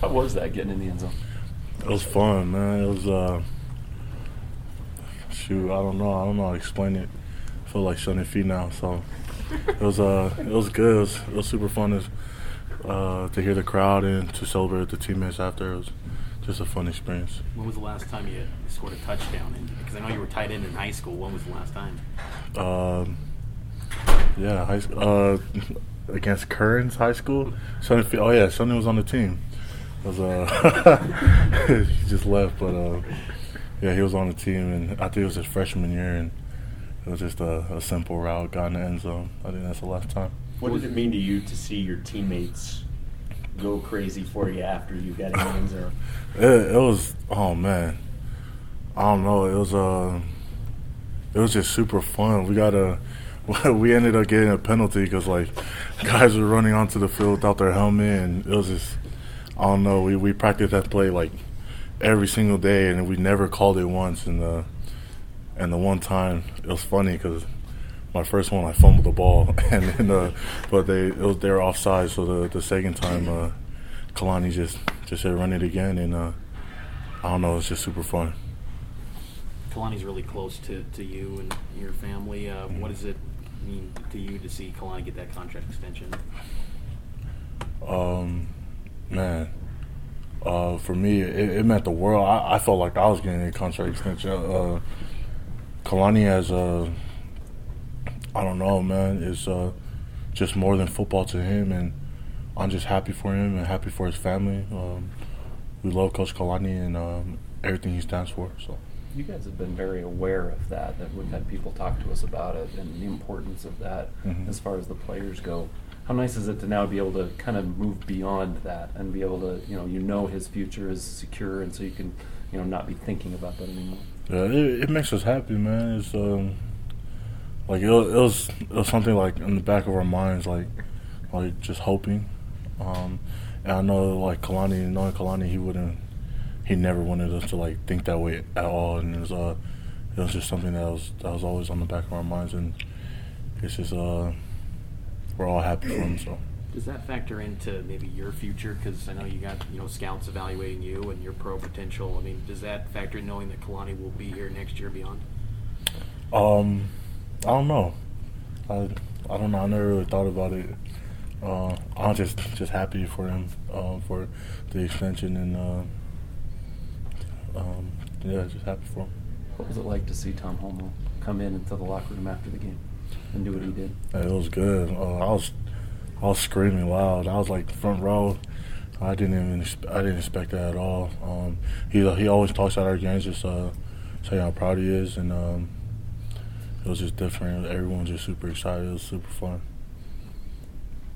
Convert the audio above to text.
How was that getting in the end zone? It was fun, man. It was uh, shoot. I don't know. I don't know how to explain it. I feel like shutting feet now. So it was uh, it was good. It was, it was super fun to uh, to hear the crowd and to celebrate with the teammates after. It was just a fun experience. When was the last time you scored a touchdown? Because I know you were tight end in high school. When was the last time? Um, yeah, high school. Uh, against Kearns High School. Sonny, oh yeah, Sonny was on the team. Was uh, he just left, but uh, yeah, he was on the team, and I think it was his freshman year, and it was just a, a simple route, got in the end zone. I think that's the last time. What did it mean to you to see your teammates go crazy for you after you got in the end zone? It, it was oh man, I don't know. It was uh, it was just super fun. We got a we ended up getting a penalty because like guys were running onto the field without their helmet, and it was just I don't know. We we practiced that play like every single day, and we never called it once. And the and the one time it was funny because my first one I fumbled the ball, and then uh, but they it was they were offside. So the the second time, uh, Kalani just just said run it again, and uh, I don't know. It's just super fun. Kalani's really close to, to you and your family. Uh, what does it mean to you to see Kalani get that contract extension? Um, man, uh, for me, it, it meant the world. I, I, felt like I was getting a contract extension. Uh, Kalani has a, I don't know, man. It's uh, just more than football to him, and I'm just happy for him and happy for his family. Um, we love Coach Kalani and um, everything he stands for. So you guys have been very aware of that. That we've had people talk to us about it and the importance of that Mhm. as far as the players go. How nice is it to now be able to kind of move beyond that and be able to, you know, you know his future is secure, and so you can, you know, not be thinking about that anymore. yeah, it, it makes us happy, man. It's um, like it, was- it was it was something like in the back of our minds, like like just hoping. Um, and I know like Kalani, knowing Kalani, he wouldn't, he never wanted us to like think that way at all, and it was uh, it was just something that was that was always on the back of our minds, and it's just uh, we're all happy for him. So Does that factor into maybe your future? Because I know you got you know scouts evaluating you and your pro potential. I mean, does that factor in knowing that Kalani will be here next year beyond? um, I don't know, I I don't know. I never really thought about it. Uh, I'm just just happy for him uh, for the extension and uh, yeah, just happy for him. What was it like to see Tom Holmoe come in into the locker room after the game and do what he did? Yeah, It was good. Uh, I was I was screaming loud. I was like front row. I didn't even I didn't expect that at all. Um, he he always talks at our games, just uh, saying how proud he is, and um, it was just different. Everyone was just super excited. It was super fun.